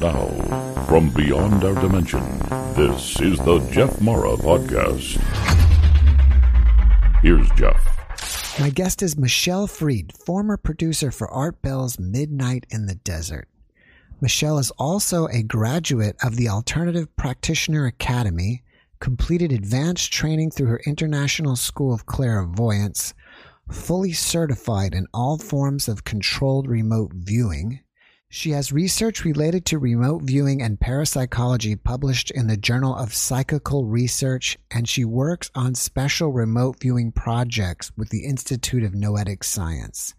now, from beyond our dimension, this is the Jeff Mara Podcast. Here's Jeff. My guest is Michelle Freed, former producer for Art Bell's Midnight in the Desert. Michelle is also a graduate of the Alternative Practitioner Academy, completed advanced training through her International School of Clairvoyance, fully certified in all forms of controlled remote viewing. She has research related to remote viewing and parapsychology published in the Journal of Psychical Research, and she works on special remote viewing projects with the Institute of Noetic Science.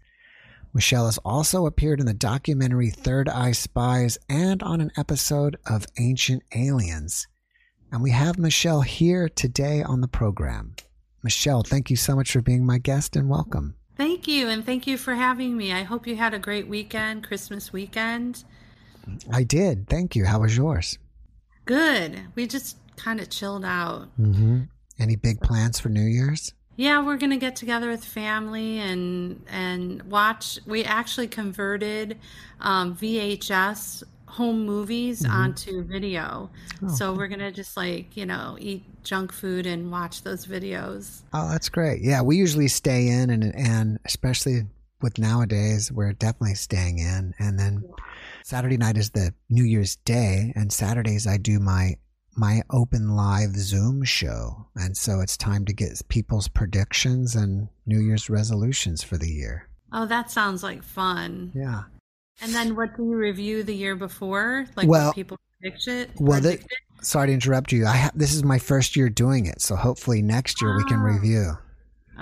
Michelle has also appeared in the documentary Third Eye Spies and on an episode of Ancient Aliens. And we have Michelle here today on the program. Michelle, thank you so much for being my guest and welcome. Thank you, and thank you for having me. I hope you had a great weekend, Christmas weekend. I did. Thank you. How was yours? Good. We just kind of chilled out. Mm-hmm. Any big plans for New Year's? Yeah, we're gonna get together with family and and watch. We actually converted um, VHS home movies mm-hmm. onto video. Oh, so we're gonna just like you know eat junk food and watch those videos. Oh, that's great. Yeah, we usually stay in, and and especially with nowadays, we're definitely staying in. And then Saturday night is the New Year's Day, and Saturdays I do my my open live Zoom show, and so it's time to get people's predictions and New Year's resolutions for the year. Oh, that sounds like fun. Yeah. And then what do you review the year before? Like well, people predict it? Well, the, sorry to interrupt you. I ha- this is my first year doing it, so hopefully next year oh. we can ah. review.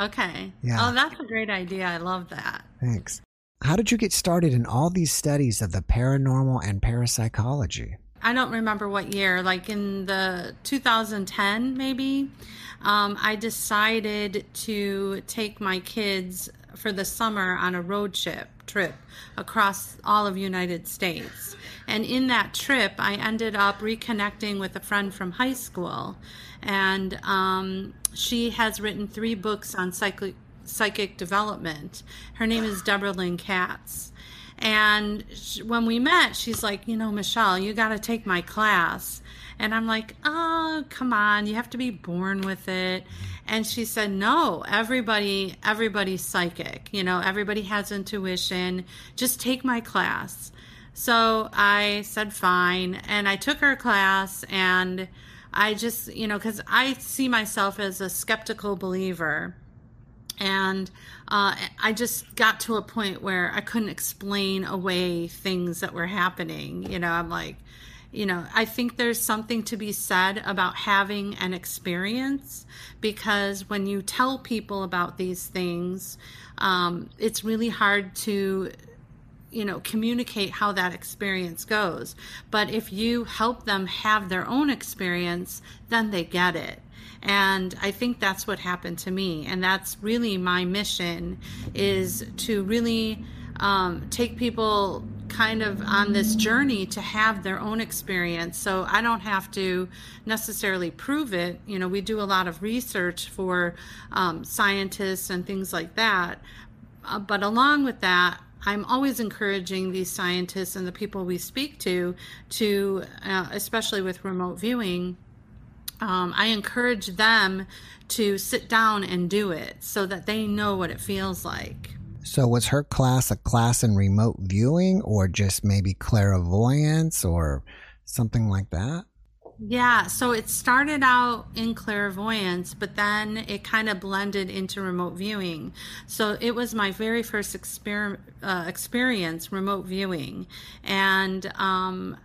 Okay. Yeah. Oh, that's a great idea. I love that. Thanks. How did you get started in all these studies of the paranormal and parapsychology? I don't remember what year, like in the 2010 maybe. Um, I decided to take my kids for the summer on a road trip trip across all of United States. And in that trip, I ended up reconnecting with a friend from high school, and um, she has written three books on psychic psychic development. Her name is Deborah Lynn Katz. And when we met, she's like, you know, Michelle, you got to take my class. And I'm like, oh, come on, you have to be born with it. And she said, no, everybody, everybody's psychic. You know, everybody has intuition. Just take my class. So I said, fine. And I took her class and I just, you know, because I see myself as a skeptical believer. And uh, I just got to a point where I couldn't explain away things that were happening. You know, I'm like, you know, I think there's something to be said about having an experience because when you tell people about these things, um, it's really hard to you know communicate how that experience goes. But if you help them have their own experience then they get it. And i think that's what happened to me. And that's really my mission is to really um, take people kind of on this journey to have their own experience. So I don't have to necessarily prove it. You know, we do a lot of research for um, scientists and things like that. Uh, but along with that, I'm always encouraging these scientists and the people we speak to, to uh, especially with remote viewing. Um, I encourage them to sit down and do it so that they know what it feels like. So was her class a class in remote viewing or just maybe clairvoyance or something like that? Yeah, so it started out in clairvoyance, but then it kind of blended into remote viewing. So it was my very first exper- uh, experience, remote viewing. And um,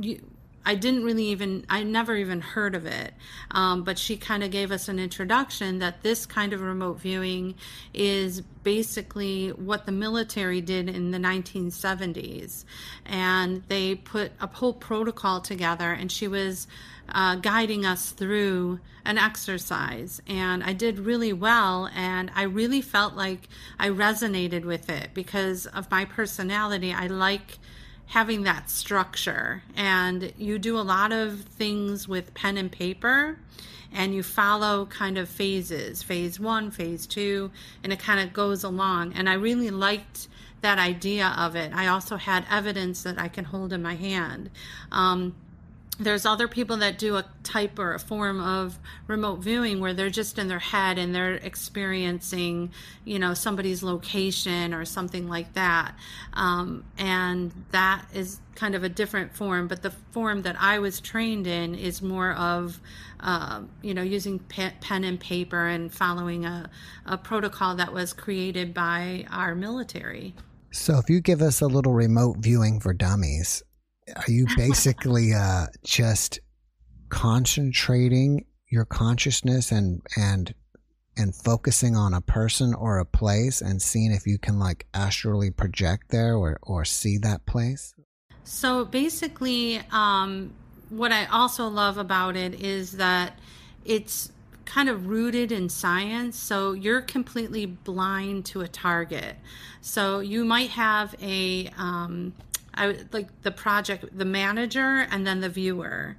you, I didn't really even, I never even heard of it. Um, but she kind of gave us an introduction that this kind of remote viewing is basically what the military did in the 1970s. And they put a whole protocol together, and she was uh, guiding us through an exercise. And I did really well, and I really felt like I resonated with it because of my personality. I like having that structure. And you do a lot of things with pen and paper and you follow kind of phases phase one, phase two, and it kind of goes along. And I really liked that idea of it. I also had evidence that I can hold in my hand. Um, there's other people that do a type or a form of remote viewing where they're just in their head and they're experiencing you know somebody's location or something like that. Um, and that is kind of a different form but the form that i was trained in is more of uh, you know using pe- pen and paper and following a, a protocol that was created by our military. So if you give us a little remote viewing for dummies are you basically uh, just concentrating your consciousness and and and focusing on a person or a place and seeing if you can like astrally project there or or see that place? So basically um, what i also love about it is that it's kind of rooted in science so you're completely blind to a target. So you might have a um, I like the project, the manager, and then the viewer.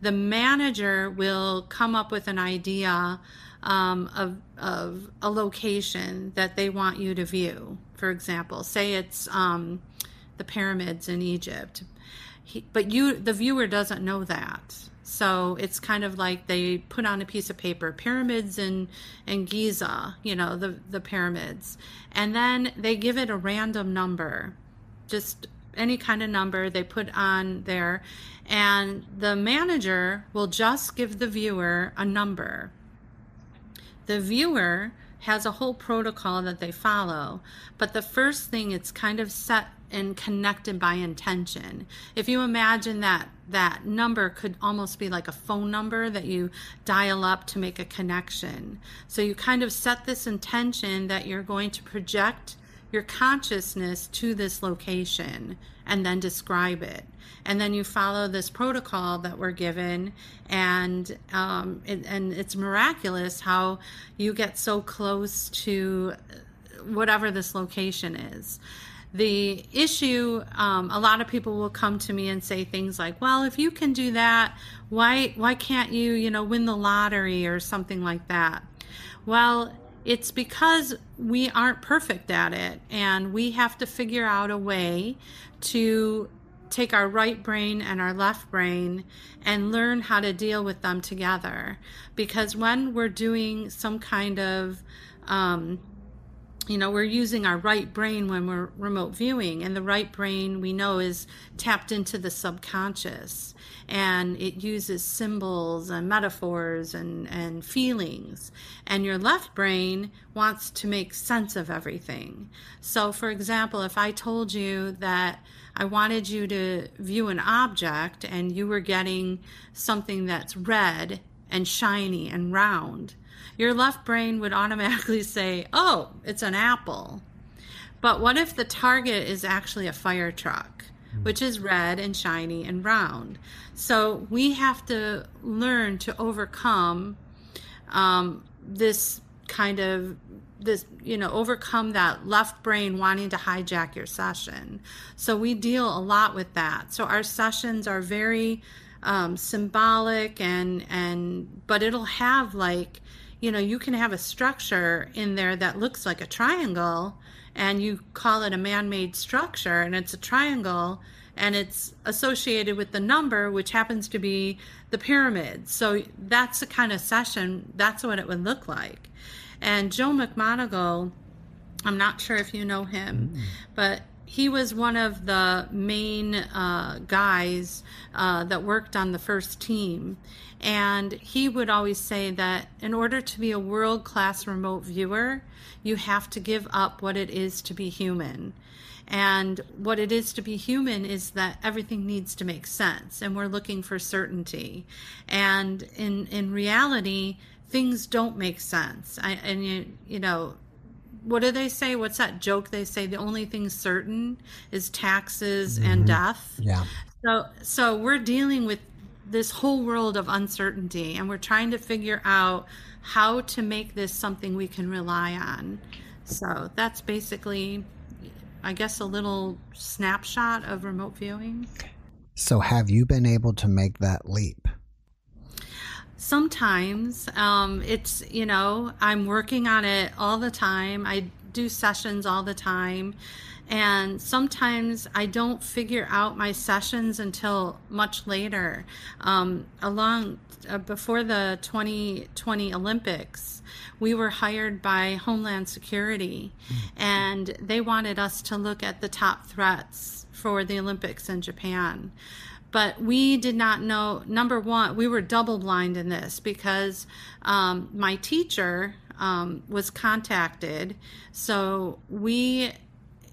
The manager will come up with an idea um, of, of a location that they want you to view. For example, say it's um, the pyramids in Egypt, he, but you, the viewer, doesn't know that. So it's kind of like they put on a piece of paper pyramids in in Giza, you know, the the pyramids, and then they give it a random number, just any kind of number they put on there, and the manager will just give the viewer a number. The viewer has a whole protocol that they follow, but the first thing it's kind of set and connected by intention. If you imagine that that number could almost be like a phone number that you dial up to make a connection. So you kind of set this intention that you're going to project your consciousness to this location and then describe it. And then you follow this protocol that we're given, and um, it, and it's miraculous how you get so close to whatever this location is. The issue, um, a lot of people will come to me and say things like, "Well, if you can do that, why why can't you, you know, win the lottery or something like that?" Well, it's because we aren't perfect at it and we have to figure out a way to take our right brain and our left brain and learn how to deal with them together. Because when we're doing some kind of um, you know, we're using our right brain when we're remote viewing, and the right brain we know is tapped into the subconscious and it uses symbols and metaphors and, and feelings. And your left brain wants to make sense of everything. So, for example, if I told you that I wanted you to view an object and you were getting something that's red and shiny and round your left brain would automatically say, oh, it's an apple. But what if the target is actually a fire truck, which is red and shiny and round? So we have to learn to overcome um, this kind of this you know overcome that left brain wanting to hijack your session so we deal a lot with that so our sessions are very um, symbolic and and but it'll have like you know, you can have a structure in there that looks like a triangle and you call it a man made structure and it's a triangle and it's associated with the number, which happens to be the pyramid. So that's the kind of session, that's what it would look like. And Joe McMoneagle, I'm not sure if you know him, mm. but he was one of the main uh, guys uh, that worked on the first team. And he would always say that in order to be a world class remote viewer, you have to give up what it is to be human. And what it is to be human is that everything needs to make sense, and we're looking for certainty. And in in reality, things don't make sense. I, and you you know what do they say? What's that joke they say? The only thing certain is taxes mm-hmm. and death. Yeah. So so we're dealing with this whole world of uncertainty and we're trying to figure out how to make this something we can rely on. So that's basically I guess a little snapshot of remote viewing. So have you been able to make that leap? Sometimes um, it's, you know, I'm working on it all the time. I do sessions all the time. and sometimes I don't figure out my sessions until much later. Um, along uh, before the 2020 Olympics, we were hired by Homeland Security, mm-hmm. and they wanted us to look at the top threats for the Olympics in Japan. But we did not know, number one, we were double blind in this because um, my teacher um, was contacted. So we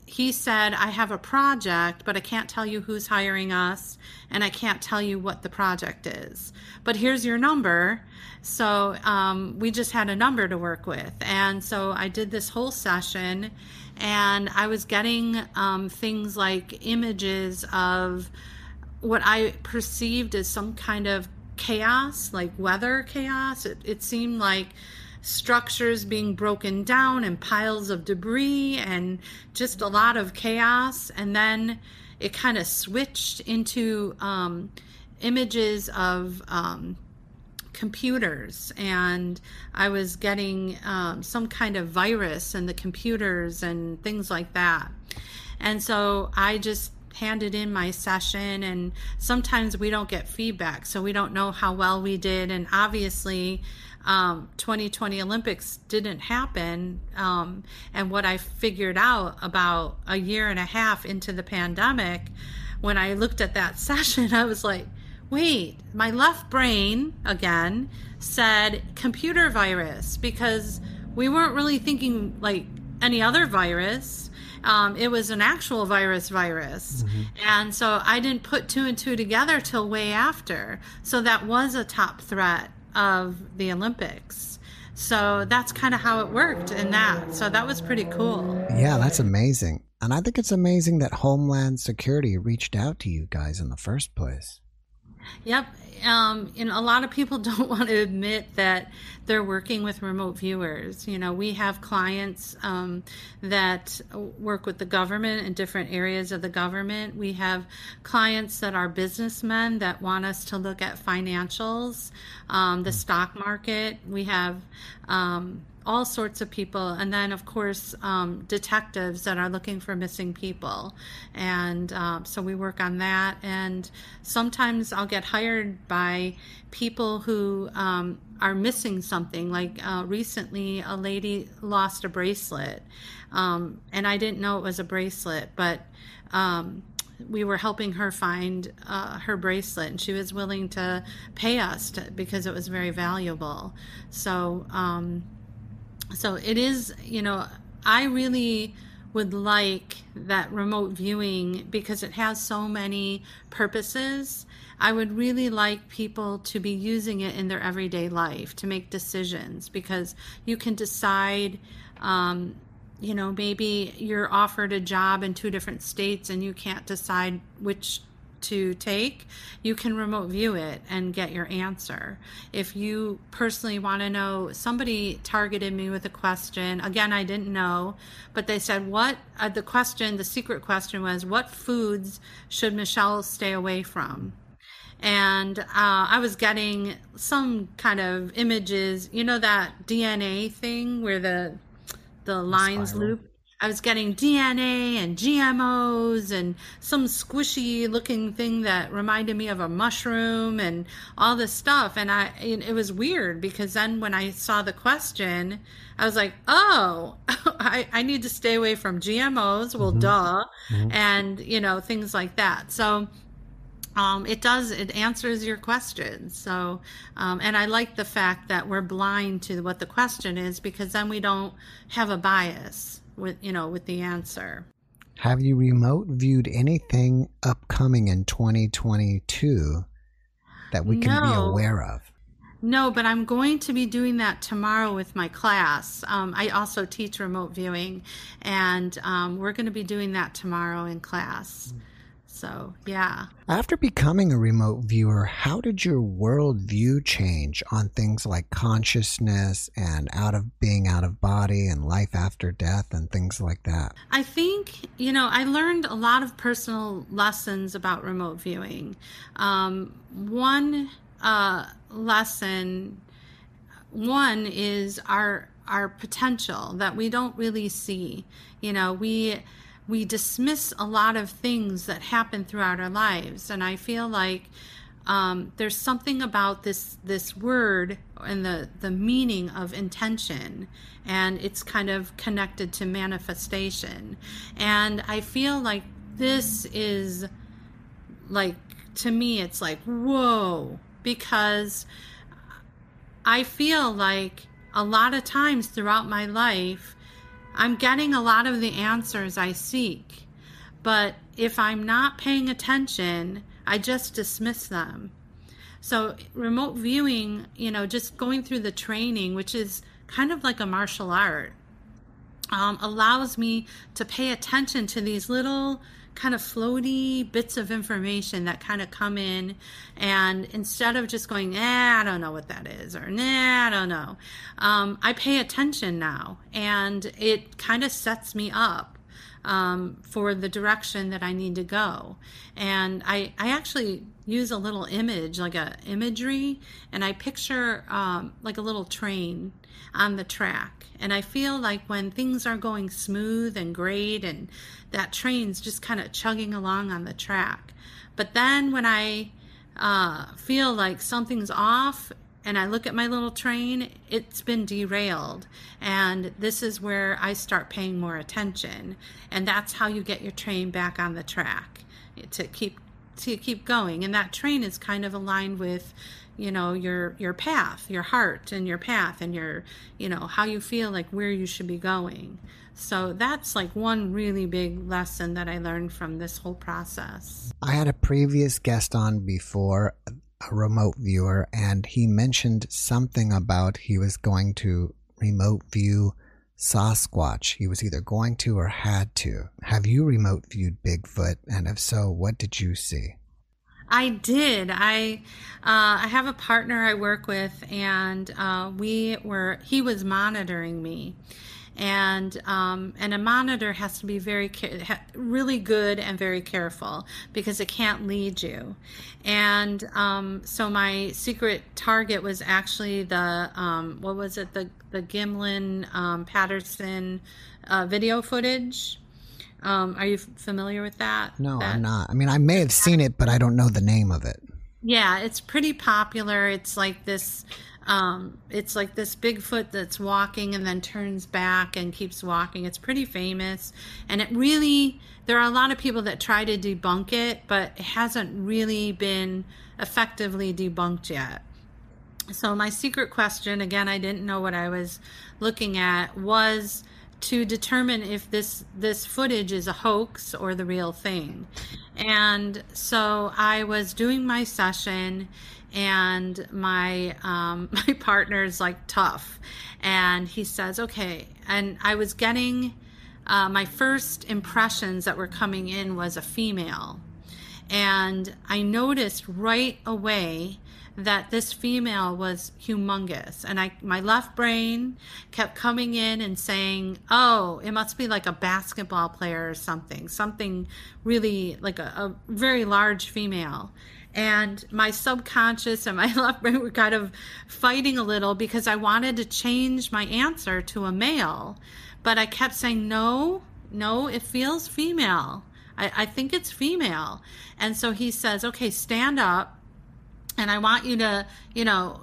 he said, I have a project, but I can't tell you who's hiring us and I can't tell you what the project is. But here's your number. So um, we just had a number to work with. And so I did this whole session and I was getting um, things like images of what I perceived as some kind of chaos, like weather chaos. It, it seemed like structures being broken down and piles of debris and just a lot of chaos. And then it kind of switched into um, images of um, computers, and I was getting um, some kind of virus in the computers and things like that. And so I just handed in my session and sometimes we don't get feedback so we don't know how well we did and obviously um, 2020 Olympics didn't happen. Um, and what I figured out about a year and a half into the pandemic, when I looked at that session, I was like, wait, my left brain again said computer virus because we weren't really thinking like any other virus. Um, it was an actual virus virus. Mm-hmm. And so I didn't put two and two together till way after. So that was a top threat of the Olympics. So that's kind of how it worked in that. So that was pretty cool. Yeah, that's amazing. And I think it's amazing that Homeland Security reached out to you guys in the first place. Yep. Um, and a lot of people don't want to admit that they're working with remote viewers. You know, we have clients um, that work with the government in different areas of the government. We have clients that are businessmen that want us to look at financials, um, the stock market. We have um, all sorts of people. And then, of course, um, detectives that are looking for missing people. And um, so we work on that. And sometimes I'll get hired by people who um, are missing something. Like uh, recently, a lady lost a bracelet. Um, and I didn't know it was a bracelet, but um, we were helping her find uh, her bracelet and she was willing to pay us to, because it was very valuable so um, so it is you know i really would like that remote viewing because it has so many purposes. I would really like people to be using it in their everyday life to make decisions because you can decide um, you know maybe you're offered a job in two different states and you can't decide which to take, you can remote view it and get your answer. If you personally want to know, somebody targeted me with a question. Again, I didn't know, but they said, What uh, the question, the secret question was, What foods should Michelle stay away from? And uh, I was getting some kind of images, you know, that DNA thing where the the lines Spiral. loop I was getting DNA and GMOs and some squishy looking thing that reminded me of a mushroom and all this stuff. And I, it was weird because then when I saw the question, I was like, oh, I, I need to stay away from GMOs. Well, mm-hmm. duh. Mm-hmm. And, you know, things like that. So, um, it does it answers your question so um, and i like the fact that we're blind to what the question is because then we don't have a bias with you know with the answer. Have you remote viewed anything upcoming in 2022 that we can no. be aware of? No, but I'm going to be doing that tomorrow with my class. Um, I also teach remote viewing, and um, we're going to be doing that tomorrow in class. Mm. So, yeah. After becoming a remote viewer, how did your worldview change on things like consciousness and out of being out of body and life after death and things like that? I think, you know, I learned a lot of personal lessons about remote viewing. Um, one uh, lesson, one is our our potential that we don't really see. You know, we we dismiss a lot of things that happen throughout our lives. And I feel like um, there's something about this this word and the the meaning of intention and it's kind of connected to manifestation and i feel like this is like to me it's like whoa because i feel like a lot of times throughout my life i'm getting a lot of the answers i seek but if i'm not paying attention I just dismiss them. So, remote viewing, you know, just going through the training, which is kind of like a martial art, um, allows me to pay attention to these little kind of floaty bits of information that kind of come in. And instead of just going, eh, I don't know what that is, or nah, I don't know, um, I pay attention now. And it kind of sets me up um, for the direction that I need to go. And I, I actually use a little image, like a imagery, and I picture um, like a little train on the track. And I feel like when things are going smooth and great, and that train's just kind of chugging along on the track. But then when I uh, feel like something's off and I look at my little train, it's been derailed. And this is where I start paying more attention. And that's how you get your train back on the track to keep to keep going. And that train is kind of aligned with, you know, your your path, your heart and your path and your, you know, how you feel like where you should be going. So that's like one really big lesson that I learned from this whole process. I had a previous guest on before a remote viewer, and he mentioned something about he was going to remote view Sasquatch. He was either going to or had to. Have you remote viewed Bigfoot? And if so, what did you see? I did. I uh, I have a partner I work with, and uh, we were he was monitoring me, and um, and a monitor has to be very really good and very careful because it can't lead you. And um, so my secret target was actually the um, what was it? The the Gimlin um, Patterson uh, video footage. Um, are you familiar with that? No that, I'm not. I mean I may have seen it but I don't know the name of it. Yeah it's pretty popular. It's like this um, it's like this Bigfoot that's walking and then turns back and keeps walking. It's pretty famous. And it really, there are a lot of people that try to debunk it, but it hasn't really been effectively debunked yet. So, my secret question again, I didn't know what I was looking at was to determine if this this footage is a hoax or the real thing. And so I was doing my session and my um, my partner's like tough. And he says okay. And i was getting uh, my first impressions that were coming in was a female. And i noticed right away that this female was humongous. And i my left brain kept coming in and saying oh it must be like a basketball player or something something really like a, a very large female and my subconscious and my left brain were kind of fighting a little because I wanted to change my answer to a male, but I kept saying, no, no, it feels female. I, I think it's female. And so he says, okay, stand up. And I want you to, you know,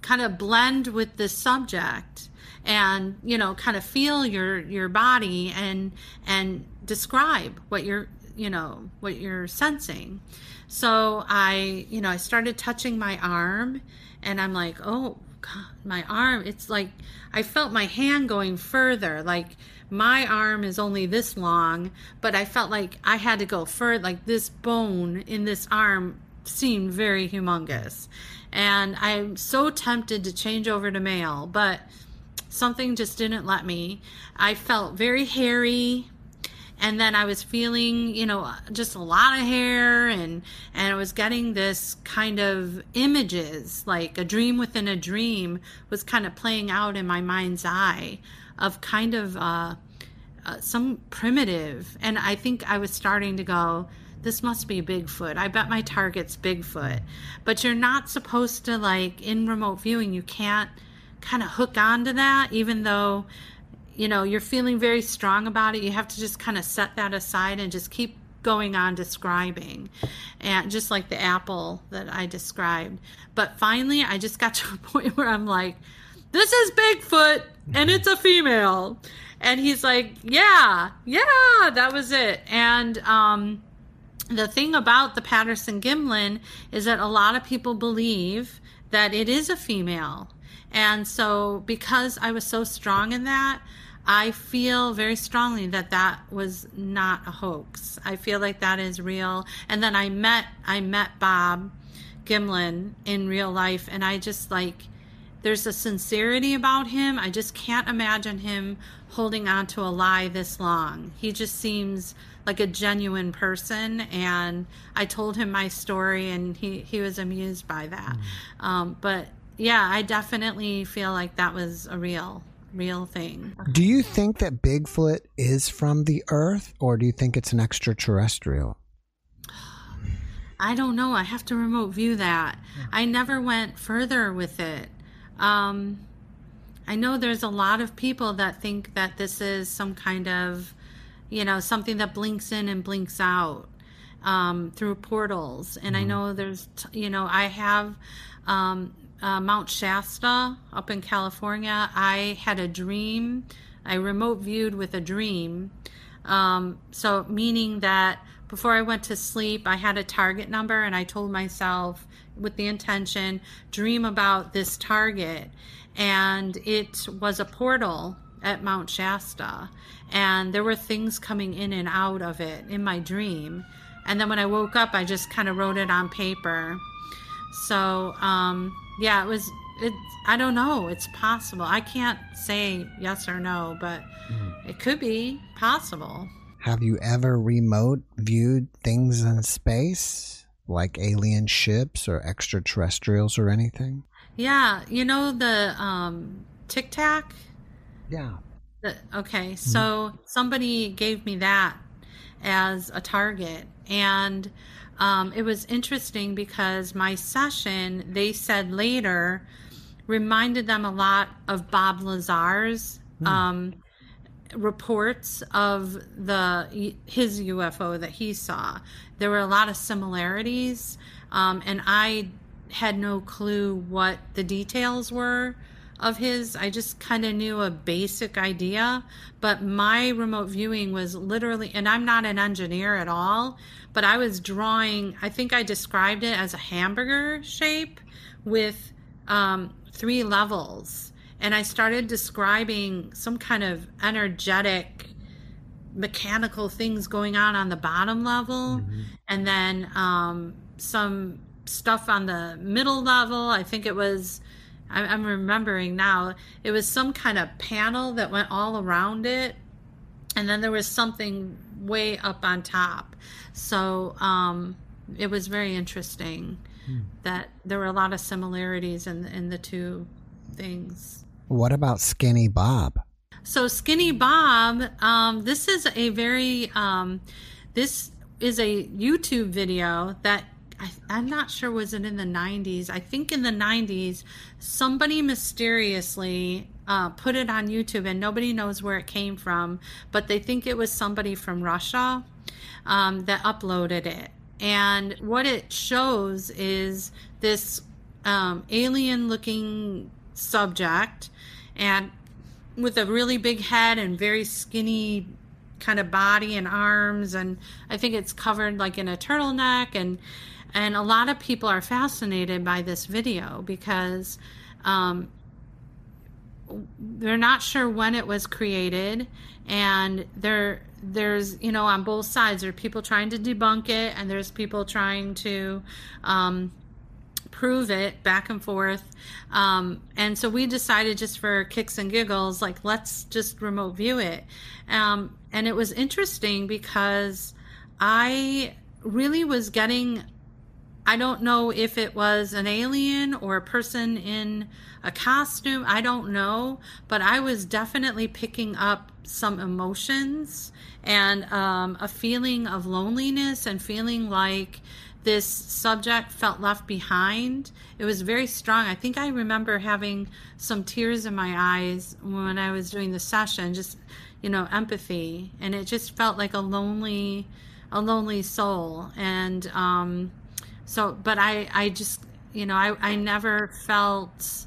kind of blend with the subject and you know kind of feel your your body and and describe what you're you know what you're sensing so I, you know, I started touching my arm and I'm like, oh, God, my arm, it's like I felt my hand going further. Like my arm is only this long, but I felt like I had to go further. Like this bone in this arm seemed very humongous. And I'm so tempted to change over to male, but something just didn't let me. I felt very hairy and then I was feeling, you know, just a lot of hair and and I was getting this kind of images, like a dream within a dream was kind of playing out in my mind's eye of kind of uh, uh, some primitive and I think I was starting to go this must be Bigfoot. I bet my target's Bigfoot. But you're not supposed to like in remote viewing you can't kind of hook onto that even though you know you're feeling very strong about it you have to just kind of set that aside and just keep going on describing. And just like the apple that i described. But finally i just got to a point where i'm like this is bigfoot and it's a female. And he's like yeah yeah that was it. And um the thing about the Patterson Gimlin is that a lot of people believe that it is a female. And so, because I was so strong in that, I feel very strongly that that was not a hoax. I feel like that is real. And then I met I met Bob Gimlin in real life, and I just like there's a sincerity about him. I just can't imagine him holding on to a lie this long. He just seems like a genuine person, and I told him my story, and he he was amused by that. Mm. Um, but yeah, I definitely feel like that was a real real thing. Do you think that Bigfoot is from the Earth, or do you think it's an extraterrestrial? I don't know. I have to remote view that. I never went further with it. Um, I know there's a lot of people that think that this is some kind of, you know, something that blinks in and blinks out um, through portals. And mm-hmm. I know there's, you know, I have um, uh, Mount Shasta up in California, I had a dream. I remote viewed with a dream. Um, so, meaning that before I went to sleep, I had a target number and I told myself with the intention, dream about this target. And it was a portal at Mount Shasta. And there were things coming in and out of it in my dream. And then when I woke up, I just kind of wrote it on paper. So, um, yeah, it was. It. I don't know. It's possible. I can't say yes or no, but mm. it could be possible. Have you ever remote viewed things in space, like alien ships or extraterrestrials or anything? Yeah, you know the um, Tic Tac. Yeah. The, okay, mm-hmm. so somebody gave me that as a target, and um, it was interesting because my session, they said later, reminded them a lot of Bob Lazar's mm. um, reports of the his UFO that he saw. There were a lot of similarities, um, and I had no clue what the details were of his. I just kind of knew a basic idea, but my remote viewing was literally, and I'm not an engineer at all, but I was drawing, I think I described it as a hamburger shape with um, three levels. And I started describing some kind of energetic mechanical things going on on the bottom level mm-hmm. and then um, some stuff on the middle level. I think it was I'm remembering now, it was some kind of panel that went all around it. And then there was something way up on top. So um, it was very interesting hmm. that there were a lot of similarities in, in the two things. What about Skinny Bob? So Skinny Bob, um, this is a very, um, this is a YouTube video that I, am not sure was it in the 90s. I think in the 90s, somebody mysteriously uh, put it on YouTube, and nobody knows where it came from, but they think it was somebody from Russia um, that uploaded it. And what it shows is this um, alien-looking subject, and with a really big head and very skinny kind of body and arms and i think it's covered like in a turtleneck and and a lot of people are fascinated by this video because um, they're not sure when it was created. And there there's you know on both sides there are people trying to debunk it and there's people trying to um, prove it back and forth. Um, and so we decided just for kicks and giggles like let's just remote view it. Um, and it was interesting because i really was getting I don't know if it was an alien or a person in a costume. I don't know. But I was definitely picking up some emotions and um, a feeling of loneliness and feeling like this subject felt left behind. It was very strong. I think I remember having some tears in my eyes when I was doing the session, just, you know, empathy. And it just felt like a lonely, a lonely soul. And um, so, but I, I just, you know, I, I never felt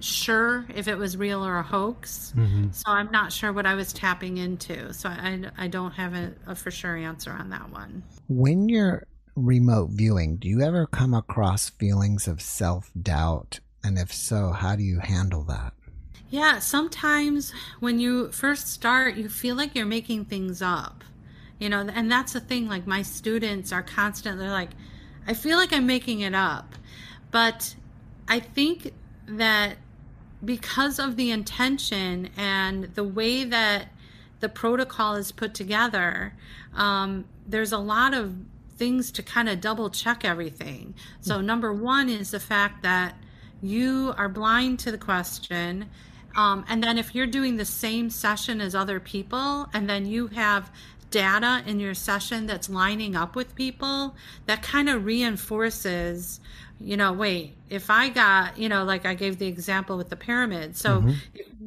sure if it was real or a hoax. Mm-hmm. So I'm not sure what I was tapping into. So I, I don't have a, a for sure answer on that one. When you're remote viewing, do you ever come across feelings of self doubt? And if so, how do you handle that? Yeah, sometimes when you first start, you feel like you're making things up. You know, and that's the thing. Like, my students are constantly like, I feel like I'm making it up. But I think that because of the intention and the way that the protocol is put together, um, there's a lot of things to kind of double check everything. So, hmm. number one is the fact that you are blind to the question. Um, and then, if you're doing the same session as other people, and then you have data in your session that's lining up with people, that kind of reinforces, you know, wait, if I got, you know, like I gave the example with the pyramid. So, mm-hmm.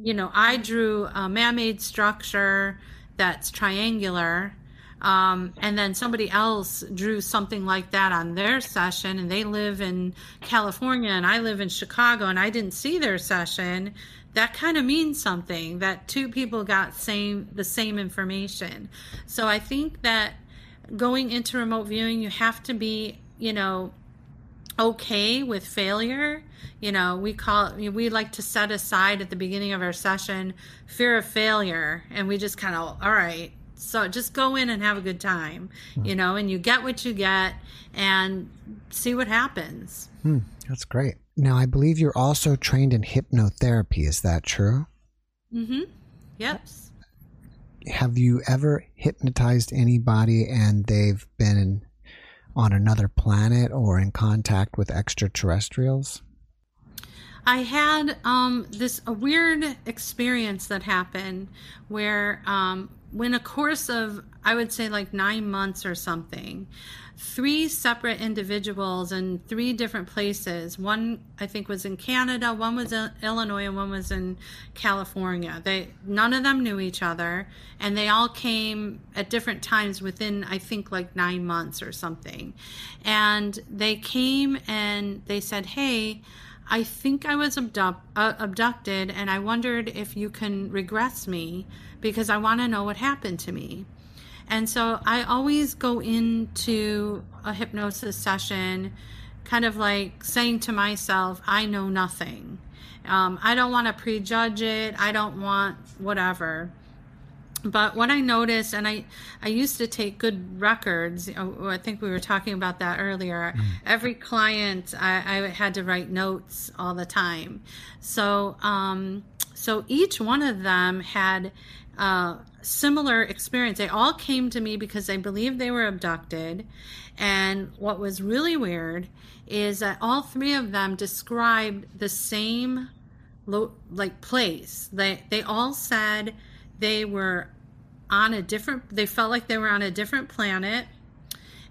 you know, I drew a man made structure that's triangular um, and then somebody else drew something like that on their session, and they live in California, and I live in Chicago, and I didn't see their session. That kind of means something that two people got same the same information. So I think that going into remote viewing, you have to be, you know, okay with failure. You know, we call we like to set aside at the beginning of our session fear of failure, and we just kind of all right so just go in and have a good time, hmm. you know, and you get what you get and see what happens. Hmm, that's great. Now, I believe you're also trained in hypnotherapy. Is that true? Mm hmm. Yep. Have you ever hypnotized anybody and they've been on another planet or in contact with extraterrestrials? I had um, this a weird experience that happened where um, when a course of I would say like nine months or something, three separate individuals in three different places. One I think was in Canada, one was in Illinois, and one was in California. They none of them knew each other, and they all came at different times within I think like nine months or something. And they came and they said, "Hey." I think I was abduct, uh, abducted, and I wondered if you can regress me because I want to know what happened to me. And so I always go into a hypnosis session kind of like saying to myself, I know nothing. Um, I don't want to prejudge it. I don't want whatever but what I noticed, and I, I used to take good records. I think we were talking about that earlier. Mm. Every client, I, I, had to write notes all the time. So, um, so each one of them had uh, similar experience. They all came to me because they believed they were abducted. And what was really weird is that all three of them described the same lo- like place. They they all said they were on a different they felt like they were on a different planet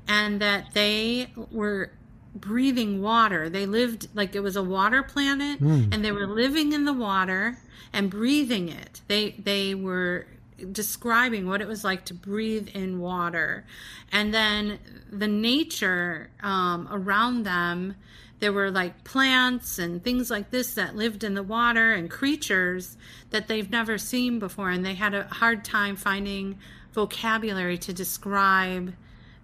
and that they were breathing water. They lived like it was a water planet mm. and they were living in the water and breathing it. They they were describing what it was like to breathe in water. And then the nature um, around them there were like plants and things like this that lived in the water and creatures that they've never seen before. And they had a hard time finding vocabulary to describe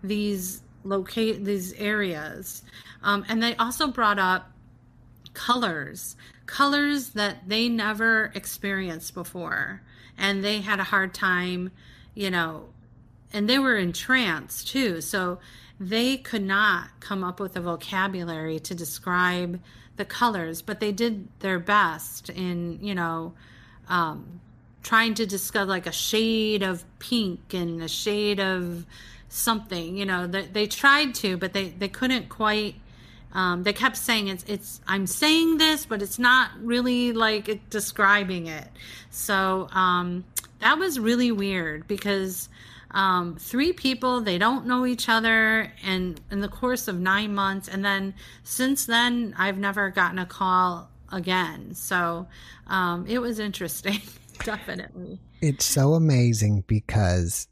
these locate these areas. Um, and they also brought up colors colors that they never experienced before. And they had a hard time you know and they were in trance too. So they could not come up with a vocabulary to describe the colors, but they did their best in, you know, um, trying to discover like a shade of pink and a shade of something. You know, they, they tried to, but they, they couldn't quite. Um, they kept saying it's it's I'm saying this, but it's not really like describing it. So um, that was really weird because um, three people they don't know each other and in the course of nine months and then since then i've never gotten a call again so um, it was interesting definitely it's so amazing because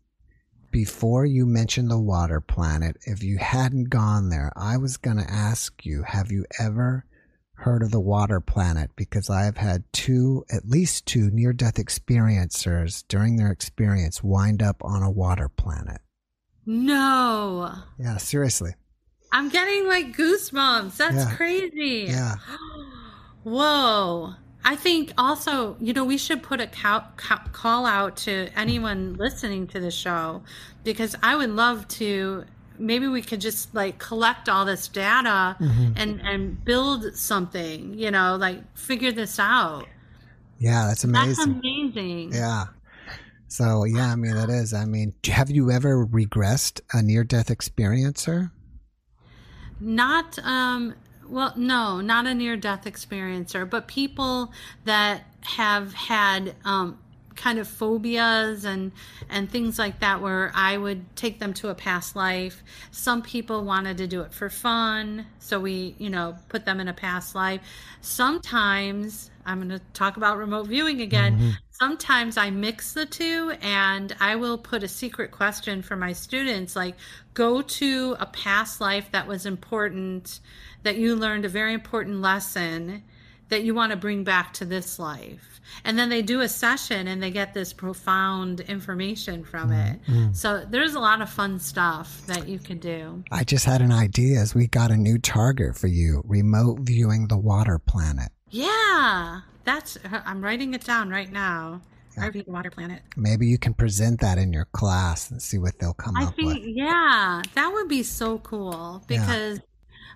before you mentioned the water planet if you hadn't gone there i was going to ask you have you ever heard of the water planet because I have had two, at least two near death experiencers during their experience wind up on a water planet. No. Yeah, seriously. I'm getting like goosebumps. That's Yeah. crazy. Yeah. Whoa. I think also, you know, we should put a cow, cow, call out to anyone listening to the show because I would love to. Maybe we could just like collect all this data Mm-hmm. and and build something. You know, like figure this out. Yeah, that's amazing. That's amazing. Yeah. So, yeah, I mean, that is. I mean, have you ever regressed a near death experiencer? Not um well no, not a near death experiencer, but people that have had um kind of phobias and and things like that where I would take them to a past life. Some people wanted to do it for fun, so we, you know, put them in a past life. Sometimes I'm going to talk about remote viewing again. Sometimes I mix the two and I will put a secret question for my students like go to a past life that was important that you learned a very important lesson that you want to bring back to this life. And then they do a session and they get this profound information from mm, it. Mm. So there's a lot of fun stuff that you can do. I just had an idea as we got a new target for you remote viewing the water planet. Yeah, that's, I'm writing it down right now. RV Water Planet. Maybe you can present that in your class and see what they'll come up with. I up think, with. yeah, that would be so cool Yeah.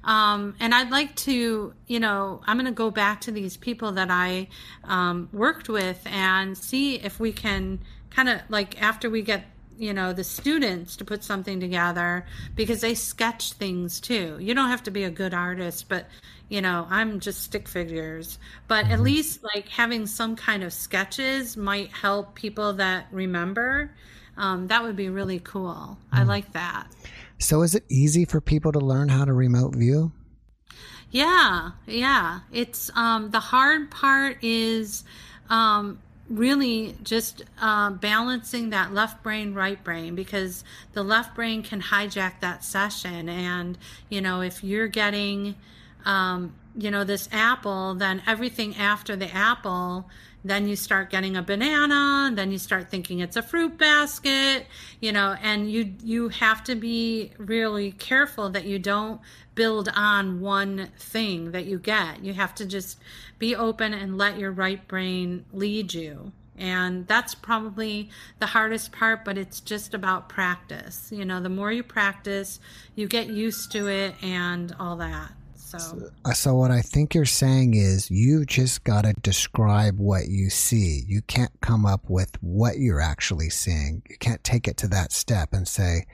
Um, and I'd like to, you know, I'm going to go back to these people that I um, worked with and see if we can kind of like after we get, you know, the students to put something together because they sketch things too. You don't have to be a good artist, but you know, I'm just stick figures. But at least like having some kind of sketches might help people that remember. Um, that would be really cool. I like that. So, is it easy for people to learn how to remote view? Yeah, yeah. It's um, the hard part is um, really just uh, balancing that left brain, right brain, because the left brain can hijack that session. And, you know, if you're getting, um, you know, this apple, then everything after the apple, then you start getting a banana, then you start thinking it's a fruit basket, you know, and you you have to be really careful that you don't build on one thing that you get. You have to just be open and let your right brain lead you. And that's probably the hardest part, but it's just about practice. You know, the more you practice, you get used to it and all that. So, Uh, So, what I think you're saying is you just got to describe what you see. You can't come up with what you're actually seeing. You can't take it to that step and say,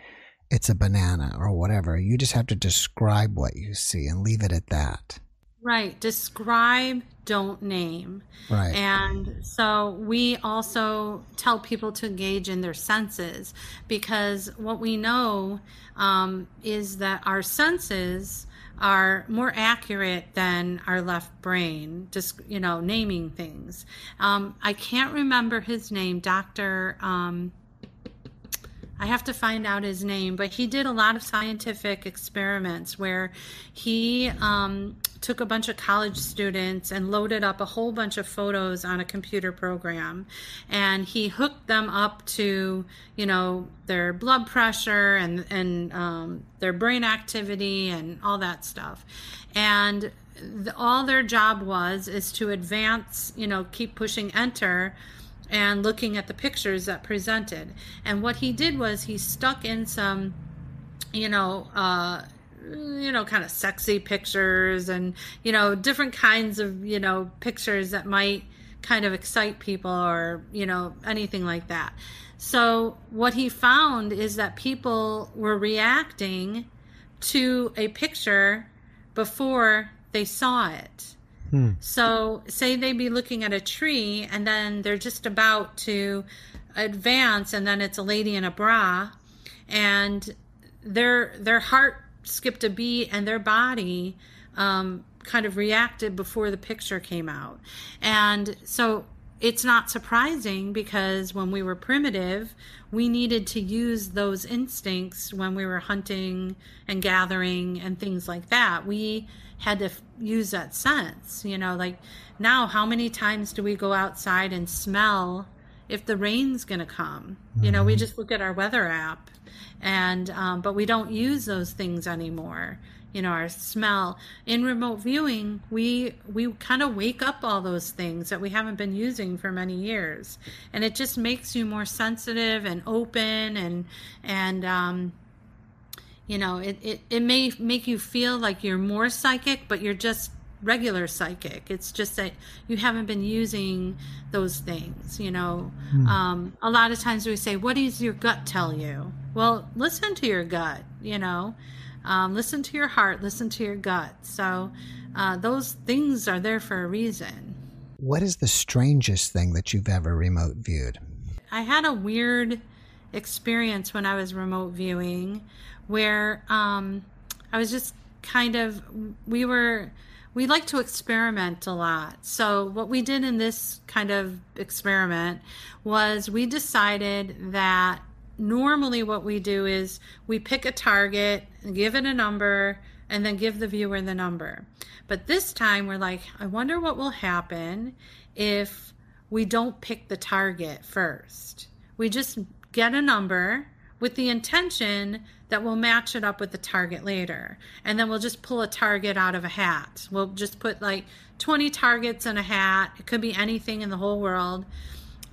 it's a banana or whatever. You just have to describe what you see and leave it at that. right, describe, don't name. Right. And so we also tell people to engage in their senses because what we know um, is that our senses are more accurate than our left brain, just, you know, naming things. Um, I can't remember his name, Dr. Um, I have to find out his name, but he did a lot of scientific experiments where he um, took a bunch of college students and loaded up a whole bunch of photos on a computer program, and he hooked them up to, you know, their blood pressure and and um, their brain activity and all that stuff, and the, all their job was is to advance, you know, keep pushing enter and looking at the pictures that presented. And what he did was he stuck in some, you know, uh, you know, kind of sexy pictures and, you know, different kinds of, you know, pictures that might kind of excite people or, you know, anything like that. So what he found is that people were reacting to a picture before they saw it. Hmm. So, say they be looking at a tree and then they're just about to advance and then it's a lady in a bra and their their heart skipped a beat and their body um, kind of reacted before the picture came out and so it's not surprising because when we were primitive we needed to use those instincts when we were hunting and gathering and things like that we had to f- use that sense you know like now how many times do we go outside and smell if the rain's going to come. Mm-hmm. You know, we mm-hmm. just look at our weather app, and um, but we don't use those things anymore. You know, our smell in remote viewing, we we kind of wake up all those things that we haven't been using for many years, and it just makes you more sensitive and open and and um, you know, it, it, it may make you feel like you're more psychic, but you're just regular psychic. It's just that you haven't been using those things, you know. Hmm. Um, a lot of times we say, What does your gut tell you? Well, listen to your gut, you know. Um, listen to your heart, listen to your gut. So uh, those things are there for a reason. What is the strangest thing that you've ever remote viewed? I had a weird experience when I was remote viewing where um, I was just kind of, we were we like to experiment a lot. So, what we did in this kind of experiment was we decided that normally what we do is we pick a target, give it a number, and then give the viewer the number. But this time we're like, I wonder what will happen if we don't pick the target first. We just get a number with the intention that we'll match it up with the target later. And then we'll just pull a target out of a hat. We'll just put like 20 targets in a hat. It could be anything in the whole world.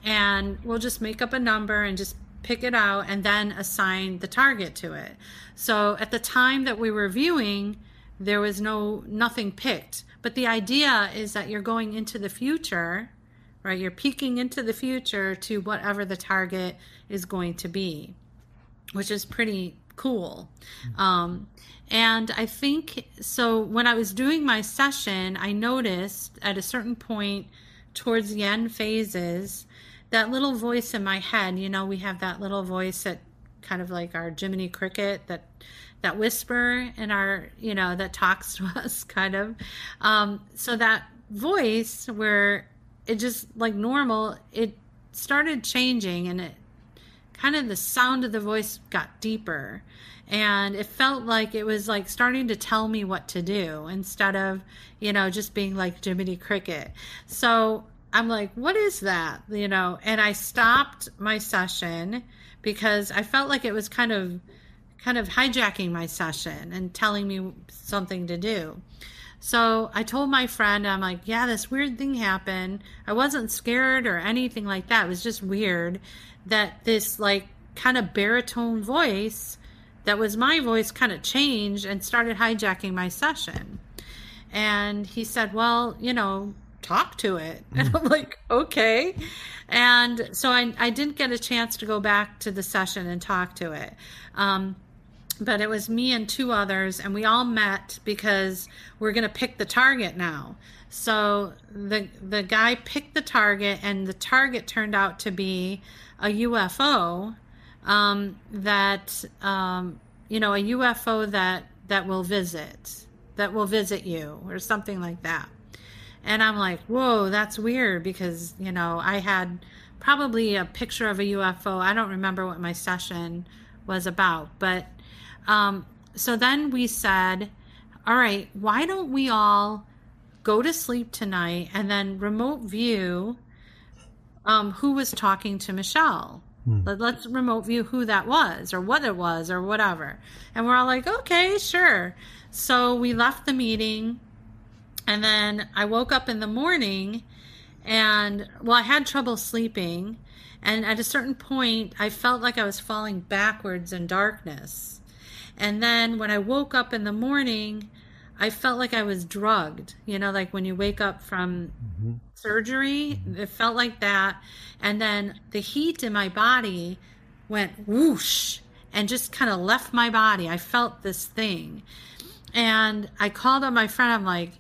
And we'll just make up a number and just pick it out and then assign the target to it. So at the time that we were viewing, there was no nothing picked. But the idea is that you're going into the future, right? You're peeking into the future to whatever the target is going to be, which is pretty cool. Um, and I think so. When I was doing my session, I noticed at a certain point towards the end phases that little voice in my head. You know, we have that little voice that kind of like our Jiminy Cricket that that whisper in our you know that talks to us kind of um, so that voice where it just like normal it started changing and it kind of the sound of the voice got deeper. And it felt like it was like starting to tell me what to do instead of you know just being like jiminy cricket. So i'm like what is that? You know and i stopped my session because i felt like it was kind of kind of hijacking my session and telling me something to do so I told my friend, I'm like, yeah, this weird thing happened. I wasn't scared or anything like that. It was just weird that this like kind of baritone voice that was my voice kind of changed and started hijacking my session. And he said, Well, you know, talk to it. And I'm like, Okay. And so I, I didn't get a chance to go back to the session and talk to it. Um, but it was me and two others, and we all met because we're going to pick the target now. So the the guy picked the target, and the target turned out to be a UFO um, that um, you know a UFO that that will visit that will visit you or something like that. And I'm like, whoa, that's weird because you know I had probably a picture of a UFO. I don't remember what my session was about, but um, so then we said, all right, why don't we all go to sleep tonight and then remote view um, who was talking to Michelle. Hmm. Let, let's remote view who that was or what it was or whatever. And we're all like, okay, sure. So we left the meeting. And then I woke up in the morning and, well, I had trouble sleeping. And at a certain point, I felt like I was falling backwards in darkness. And then when I woke up in the morning, I felt like I was drugged, you know, like when you wake up from mm-hmm. surgery, mm-hmm. it felt like that. And then the heat in my body went whoosh and just kind of left my body. I felt this thing. And I called on my friend. I'm like,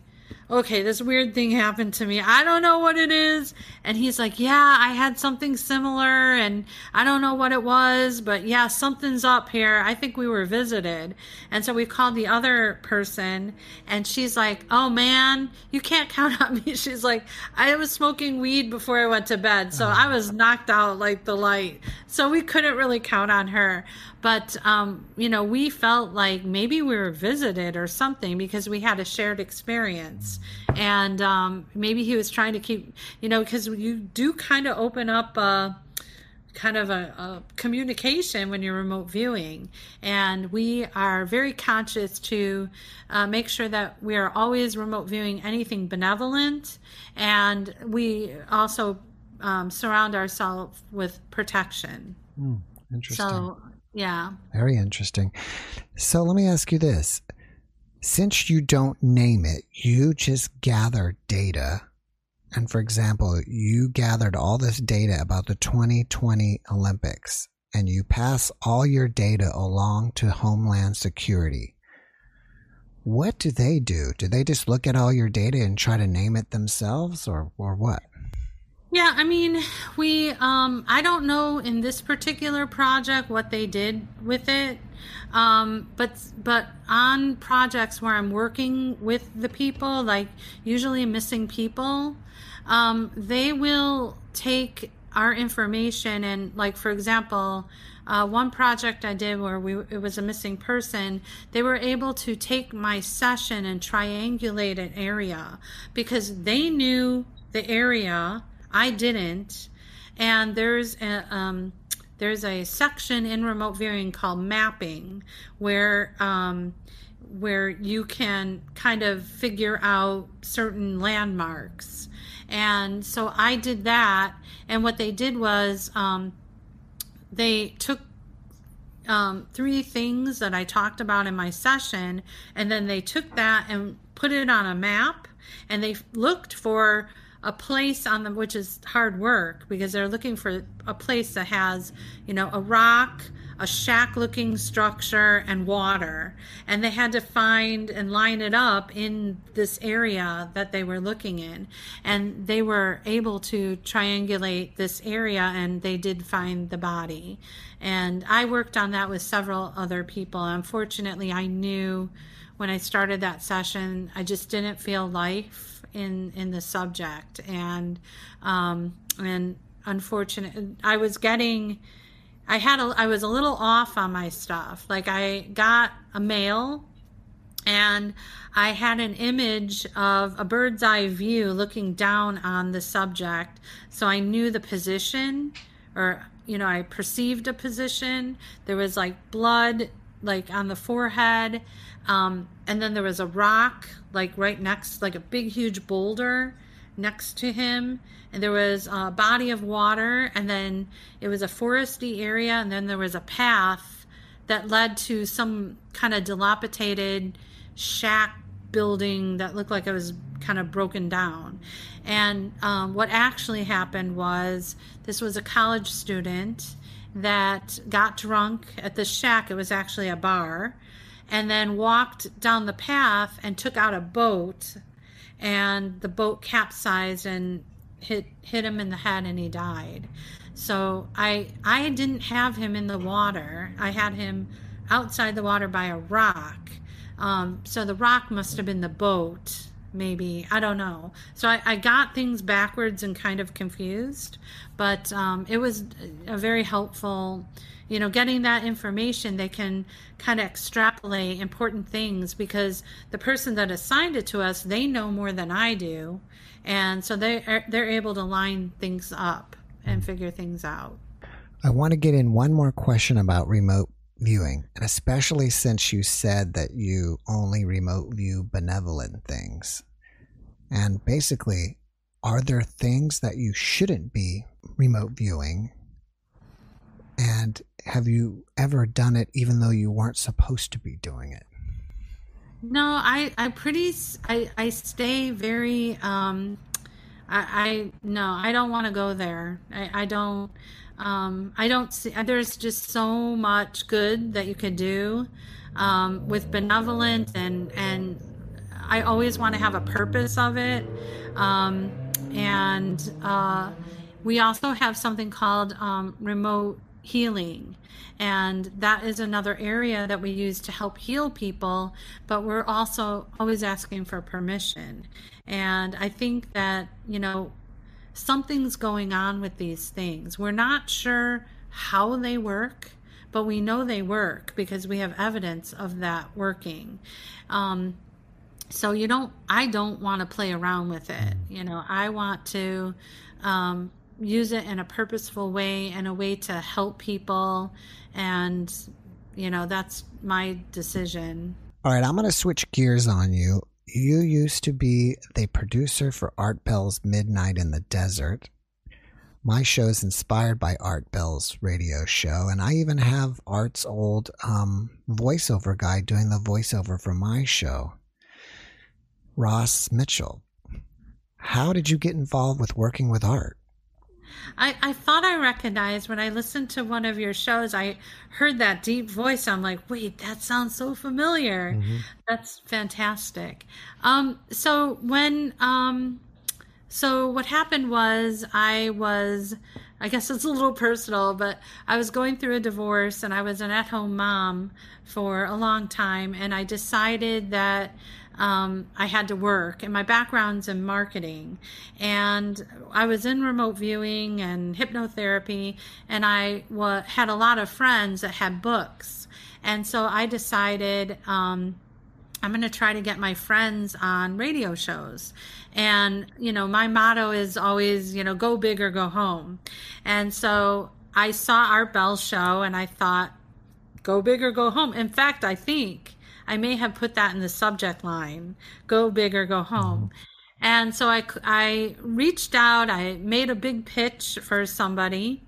okay, this weird thing happened to me. I don't know what it is. And he's like, yeah, I had something similar and I don't know what it was, but yeah, something's up here. I think we were visited. And so we called the other person and she's like, oh man, you can't count on me. She's like, I was smoking weed before I went to bed. So I was knocked out like the light. So we couldn't really count on her. But, um, you know, we felt like maybe we were visited or something because we had a shared experience. And um, maybe he was trying to keep, you know, because you do kind of open up a kind of a, a, communication when you're remote viewing. And we are very conscious to uh, make sure that we are always remote viewing anything benevolent. And we also um, surround ourselves with protection. Mm, interesting. So yeah. Very interesting. So let me ask you this. Since you don't name it, you just gather data. And for example, you gathered all this data about the 2020 Olympics and you pass all your data along to Homeland Security. What do they do? Do they just look at all your data and try to name it themselves or, or what? Yeah, I mean, we um I don't know in this particular project what they did with it. Um but but on projects where I'm working with the people, like usually missing people, um they will take our information and like for example, uh, one project I did where we it was a missing person, they were able to take my session and triangulate an area because they knew the area I didn't. And there's a, um, there's a section in remote viewing called mapping where um, where you can kind of figure out certain landmarks. And so I did that. And what they did was um, they took um, three things that I talked about in my session, and then they took that and put it on a map, and they looked for a place on them which is hard work because they're looking for a place that has you know a rock a shack looking structure and water. And they had to find and line it up in this area that they were looking in. And they were able to triangulate this area and they did find the body. And i worked on that with several other people. Unfortunately i knew when i started that session i just didn't feel life in in the subject and um and unfortunate i was getting i had a i was a little off on my stuff like i got a male and I had an image of a bird's eye view looking down on the subject. So I knew the position, or, you know, I perceived a position. There was like blood, like on the forehead. Um, and then there was a rock like right next like a big huge boulder next to him. And there was a body of water. And then it was a foresty area. And then there was a path that led to some kind of dilapidated shack building that looked like it was kind of broken down. And um, what actually happened was this was a college student that got drunk at the shack. It was actually a bar and then walked down the path and took out a boat and the boat capsized and hit hit him in the head and he died. So i i didn't have him in the water. I had him outside the water by a rock. Um, so the rock must have been the boat maybe i don't know. So i, I got things backwards and kind of confused but um, it was a very helpful you know getting that information they can kind of extrapolate important things because the person that assigned it to us they know more than i do. And so they are, they're able to line things up and figure things out. I want to get in one more question about remote viewing and especially since you said that you only remote view benevolent things and basically are there things that you shouldn't be remote viewing and have you ever done it even though you weren't supposed to be doing it? No, I I pretty I I stay very um I I no, I don't want to go there. I I don't um I don't see there's just so much good that you could do um with benevolent and and I always want to have a purpose of it. Um, and uh, we also have something called um, remote healing. And that is another area that we use to help heal people, but we're also always asking for permission. And I think that, you know, something's going on with these things. We're not sure how they work, but we know they work because we have evidence of that working. Um, so you don't, I don't want to play around with it. You know, I want to um, use it in a purposeful way and a way to help people. And, you know, that's my decision. All right, I'm going to switch gears on you. You used to be the producer for Art Bell's Midnight in the Desert. My show is inspired by Art Bell's radio show, and I even have Art's old um, voiceover guy doing the voiceover for my show, Ross Mitchell. How did you get involved with working with Art? I, I thought I recognized when I listened to one of your shows, I heard that deep voice. I'm like, wait, that sounds so familiar. Mm-hmm. That's fantastic. Um, so when, um, so what happened was I was, I guess it's a little personal, but I was going through a divorce and I was an at home mom for a long time. And I decided that um, I had to work, and my background's in marketing. And I was in remote viewing and hypnotherapy, and I had a lot of friends that had books. And so I decided um, I'm going to try to get my friends on radio shows. And, you know, my motto is always, you know, go big or go home. And so I saw Art Bell's show and I thought, go big or go home. In fact, I think I may have put that in the subject line go big or go home. Mm-hmm. And so I, I reached out, I made a big pitch for somebody.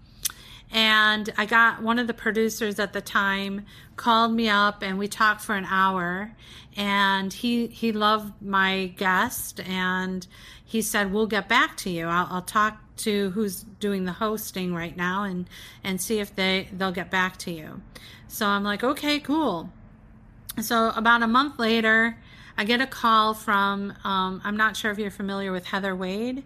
And I got one of the producers at the time called me up and we talked for an hour. And he, he loved my guest and he said, We'll get back to you. I'll, I'll talk to who's doing the hosting right now and, and see if they, they'll get back to you. So I'm like, okay, cool. So about a month later, I get a call from, um, I'm not sure if you're familiar with Heather Wade.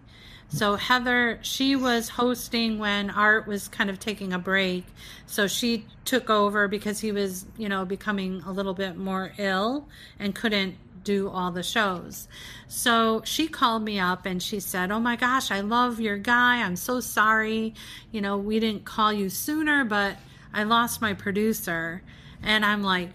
So Heather, she was hosting when Art was kind of taking a break. So she took over because he was, you know, becoming a little bit more ill and couldn't do all the shows. So she called me up and she said, "Oh my gosh, I love your guy. I'm so sorry. You know, we didn't call you sooner, but I lost my producer." And I'm like,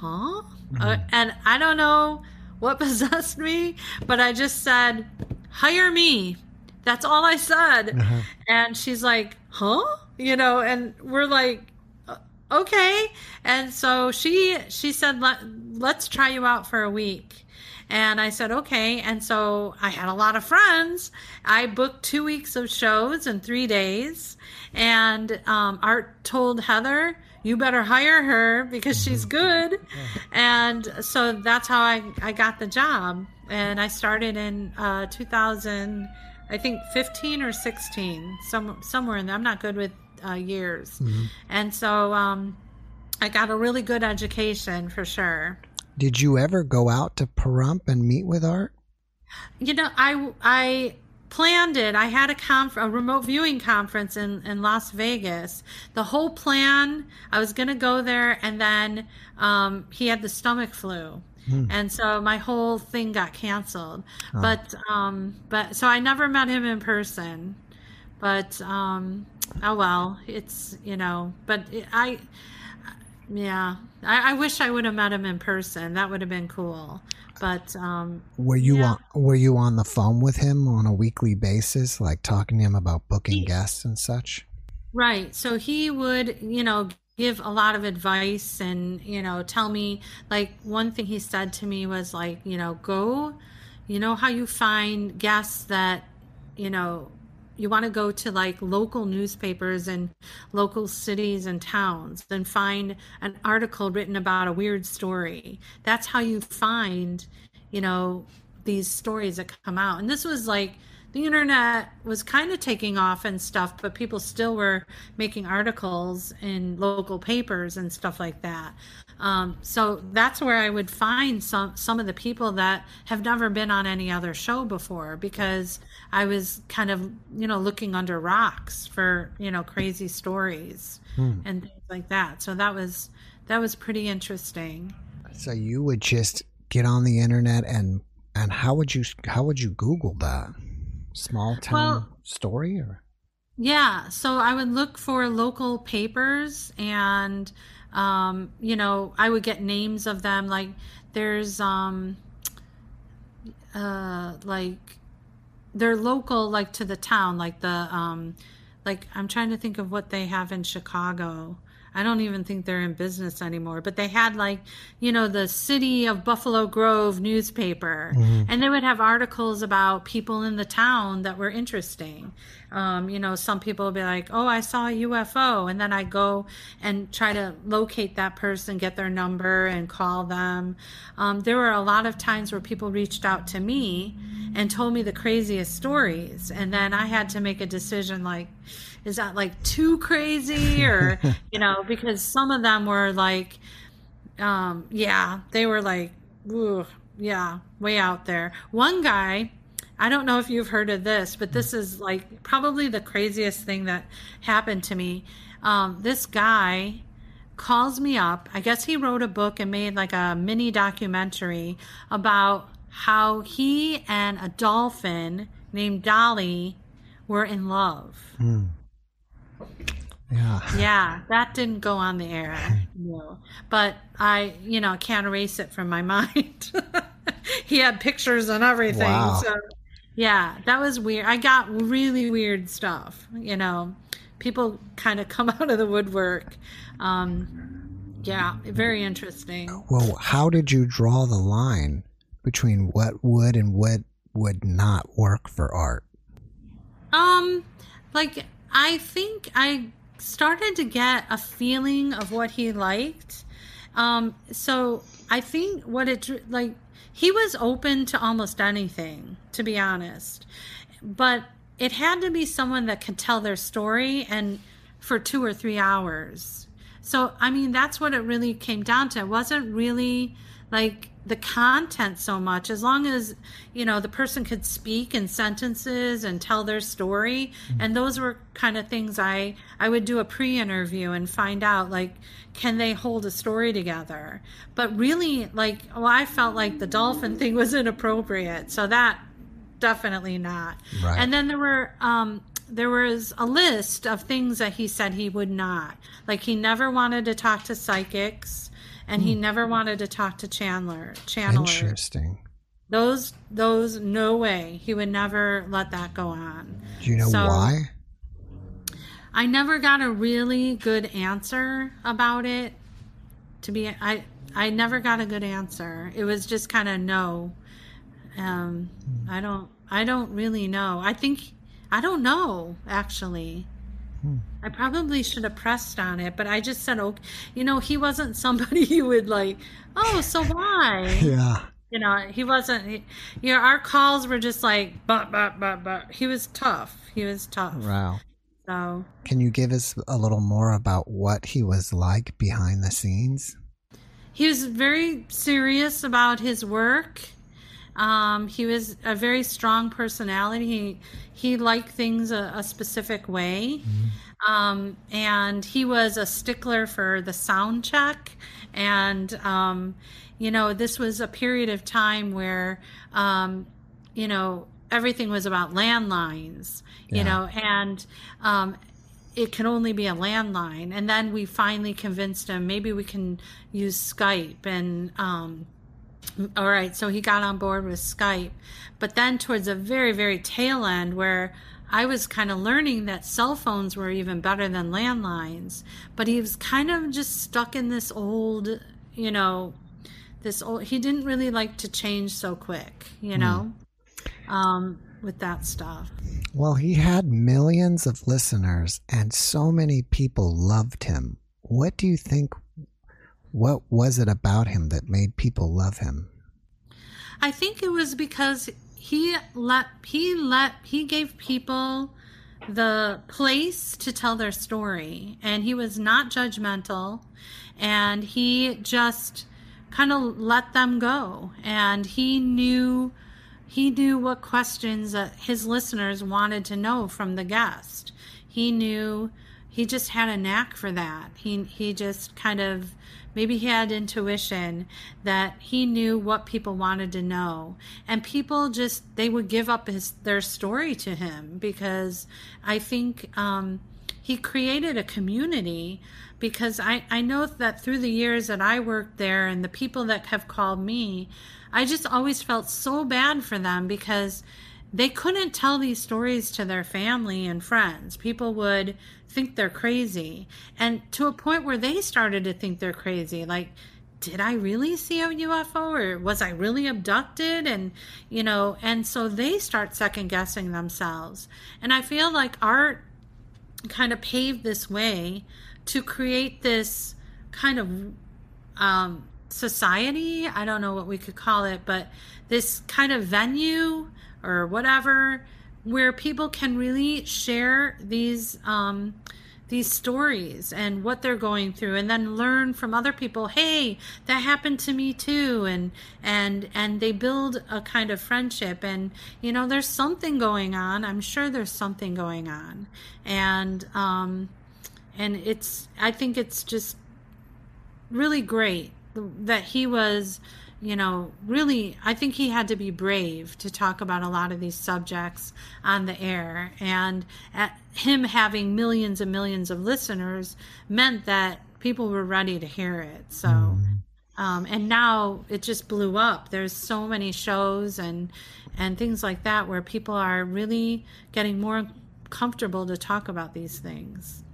huh? Mm-hmm. Uh, and I don't know what possessed me, but I just said, hire me. That's all I said. Uh-huh. And she's like, huh? You know, and we're like, uh, okay. And so she, she said, Let, let's try you out for a week. And I said, okay. And so I had a lot of friends. I booked two weeks of shows in three days. And um, Art told Heather, you better hire her because she's mm-hmm. good. And so that's how I, I got the job. And I started in uh, 2000, I think 15 or 16, some, somewhere in there. I'm not good with uh, years. Mm-hmm. And so um, I got a really good education for sure. Did you ever go out to Pahrump and meet with Art? You know, I, I planned it. I had a conf- a remote viewing conference in, in Las Vegas. The whole plan, I was going to go there, and then um, he had the stomach flu. Hmm. And so my whole thing got canceled. Oh. But um, but so I never met him in person. But um, oh well, it's you know. But it, I, yeah, I, I wish I would have met him in person. That would have been cool. But um, were you yeah. on were you on the phone with him on a weekly basis, like talking to him about booking guests and such? Right. So he would, you know, give a lot of advice and you know tell me like one thing he said to me was like you know go you know how you find guests that you know you want to go to like local newspapers and local cities and towns and find an article written about a weird story. That's how you find, you know, these stories that come out. And this was like the internet was kind of taking off and stuff, but people still were making articles in local papers and stuff like that. Um, so that's where I would find some some of the people that have never been on any other show before because I was kind of you know looking under rocks for you know crazy stories hmm. and things like that. So that was that was pretty interesting. So you would just get on the internet and and how would you how would you Google that small town well, story or? Yeah, so I would look for local papers and um, you know, I would get names of them. Like there's um, uh, like they're local, like to the town. Like the um, like I'm trying to think of what they have in Chicago. I don't even think they're in business anymore, but they had like, you know, the city of Buffalo Grove newspaper, mm-hmm. and they would have articles about people in the town that were interesting. Um, you know, some people would be like, oh, I saw a UFO. And then I go and try to locate that person, get their number, and call them. Um, there were a lot of times where people reached out to me and told me the craziest stories. And then I had to make a decision like, is that like too crazy or you know because some of them were like um yeah they were like yeah way out there one guy I don't know if you've heard of this, but this is like probably the craziest thing that happened to me. Um, this guy calls me up. I guess he wrote a book and made like a mini documentary about how he and a dolphin named Dolly were in love. Mm. Yeah. Yeah, that didn't go on the air. No. But I, you know, can't erase it from my mind. he had pictures and everything. Wow. So yeah, that was weird. I got really weird stuff, you know. People kind of come out of the woodwork. Um, yeah, very interesting. Well, how did you draw the line between what would and what would not work for art? Um, like I think I started to get a feeling of what he liked. Um, so I think what it like he was open to almost anything, to be honest. But it had to be someone that could tell their story and for two or three hours. So I mean that's what it really came down to. It wasn't really like the content so much as long as you know the person could speak in sentences and tell their story. Mm-hmm. and those were kind of things i i would do a pre-interview and find out like can they hold a story together? But really like well i felt like the dolphin thing was inappropriate. So that definitely not. Right. and then there were um there was a list of things that he said he would not. Like he never wanted to talk to psychics and he hmm. never wanted to talk to channeler. channeler. Interesting. Those those no way. He would never let that go on. Do you know so, why? I never got a really good answer about it. To be I I never got a good answer. It was just kind of no. Um hmm. I don't I don't really know. I think I don't know actually. Hmm. I probably should have pressed on it, but I just said, "Okay." You know, he wasn't somebody you would like. Oh, so why? yeah. You know, he wasn't. He, you know, our calls were just like, but, but, but, but. He was tough. He was tough. Wow. So. Can you give us a little more about what he was like behind the scenes? He was very serious about his work. Um, he was a very strong personality. He he liked things a, a specific way, mm-hmm. um, and he was a stickler for the sound check. And um, you know, this was a period of time where um, you know everything was about landlines. Yeah. You know, and um, it can only be a landline. And then we finally convinced him maybe we can use Skype and um, all right, so he got on board with Skype. But then, towards a very, very tail end, where I was kind of learning that cell phones were even better than landlines, but he was kind of just stuck in this old, you know, this old, he didn't really like to change so quick, you know, mm. um, with that stuff. Well, he had millions of listeners and so many people loved him. What do you think what was it about him that made people love him? I think it was because he let he let he gave people the place to tell their story. And he was not judgmental. And he just kind of let them go. And he knew he knew what questions his listeners wanted to know from the guest. He knew he just had a knack for that. He he just kind of maybe he had intuition that he knew what people wanted to know and people just they would give up his their story to him because i think um, he created a community because I, I know that through the years that I worked there and the people that have called me, I just always felt so bad for them because they couldn't tell these stories to their family and friends. People would think they're crazy. And to a point where they started to think they're crazy. Like, did I really see a UFO or was I really abducted? And, you know, and so they start second guessing themselves. And I feel like art kind of paved this way to create this kind of um, society. I don't know what we could call it, but this kind of venue or whatever where people can really share these um, these stories and what they're going through and then learn from other people hey that happened to me too and and and they build a kind of friendship. And you know there's something going on. I'm sure there's something going on. And um and it's i think it's just really great that he was you know, really, I think he had to be brave to talk about a lot of these subjects on the air. And him having millions and millions of listeners meant that people were ready to hear it. So, um, and now it just blew up. There's so many shows and and things like that where people are really getting more comfortable to talk about these things.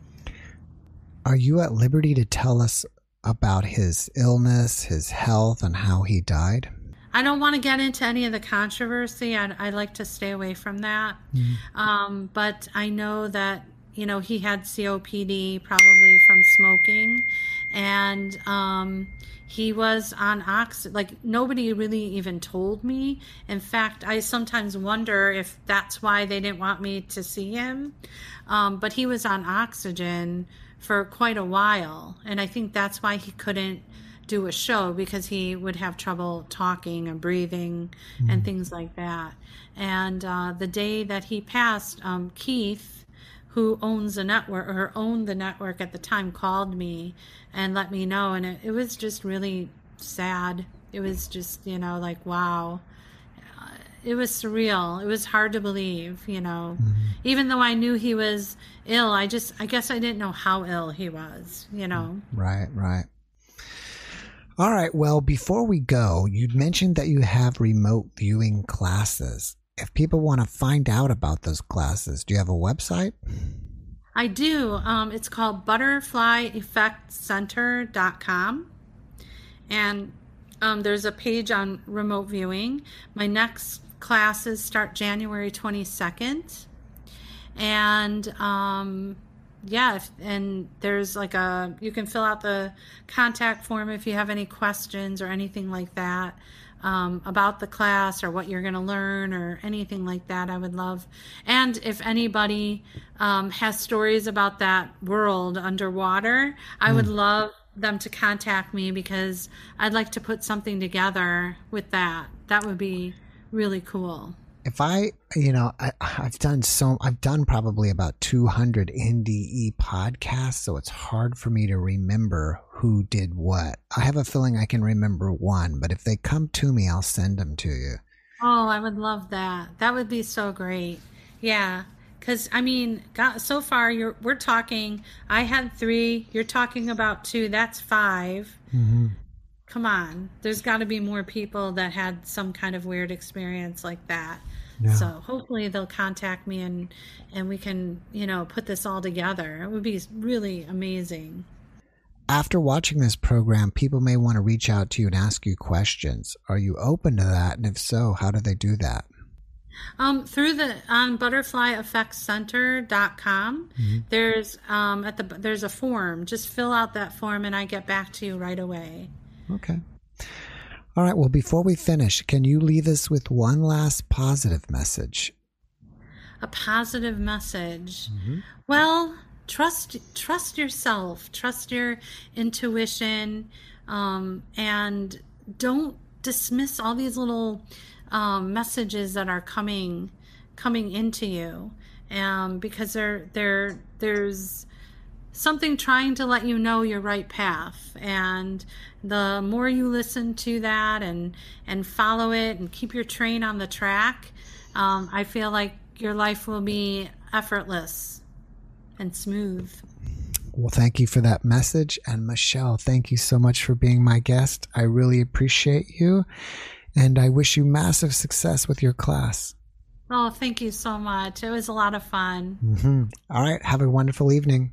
Are you at liberty to tell us about his illness, his health, and how he died? I don't want to get into any of the controversy. I, I like to stay away from that. Mm-hmm. Um, but I know that, you know, he had COPD probably from smoking. And um, he was on oxygen. Like, nobody really even told me. In fact, I sometimes wonder if that's why they didn't want me to see him. Um, but he was on oxygen for quite a while. And I think that's why he couldn't do a show because he would have trouble talking and breathing mm-hmm. and things like that. And uh, the day that he passed, um, Keith, who owns the network or owned the network at the time, called me and let me know. And it, it was just really sad. It was just, you know, like, wow it was surreal. It was hard to believe, you know. Mm-hmm. Even though I knew he was ill, I just I guess I didn't know how ill he was, you know. Right, right. All right, well, before we go, you mentioned that you have remote viewing classes. If people want to find out about those classes, do you have a website? I do. Um, it's called butterflyeffectcenter.com. And um, there's a page on remote viewing. My next classes start January 22nd. And um, yeah, if, and there's like a, you can fill out the contact form if you have any questions or anything like that. Um, about the class or what you're going to learn or anything like that, I would love. And if anybody um, has stories about that world underwater, I mm. would love them to contact me because I'd like to put something together with that. That would be really cool. If I, you know, I, have done so, I've done probably about 200 NDE podcasts, so it's hard for me to remember who did what. I have a feeling I can remember one, but if they come to me, I'll send them to you. Oh, I would love that. That would be so great. Yeah. Cause I mean, God, so far you're, we're talking, I had three, you're talking about two, that's 5 mm-hmm come on. There's got to be more people that had some kind of weird experience like that. Yeah. so hopefully they'll contact me and and we can you know put this all together. It would be really amazing. After watching this program people may want to reach out to you and ask you questions. Are you open to that? And if so how do they do that? Um, through the on butterflyeffectcenter.com mm-hmm. there's um, at the there's a form. Just fill out that form and i get back to you right away Okay. All right, well, before we finish, can you leave us with one last positive message? A positive message. Well, trust trust yourself, trust your intuition, um, and don't dismiss all these little um, messages that are coming coming into you, um, because there there there's something trying to let you know your right path and the more you listen to that and and follow it and keep your train on the track um, i feel like your life will be effortless and smooth Well, thank you for that message. And Michelle, thank you so much for being my guest. I really appreciate you. And I wish you massive success with your class. oh thank you so much it was a lot of fun hmm All right. Have a wonderful evening.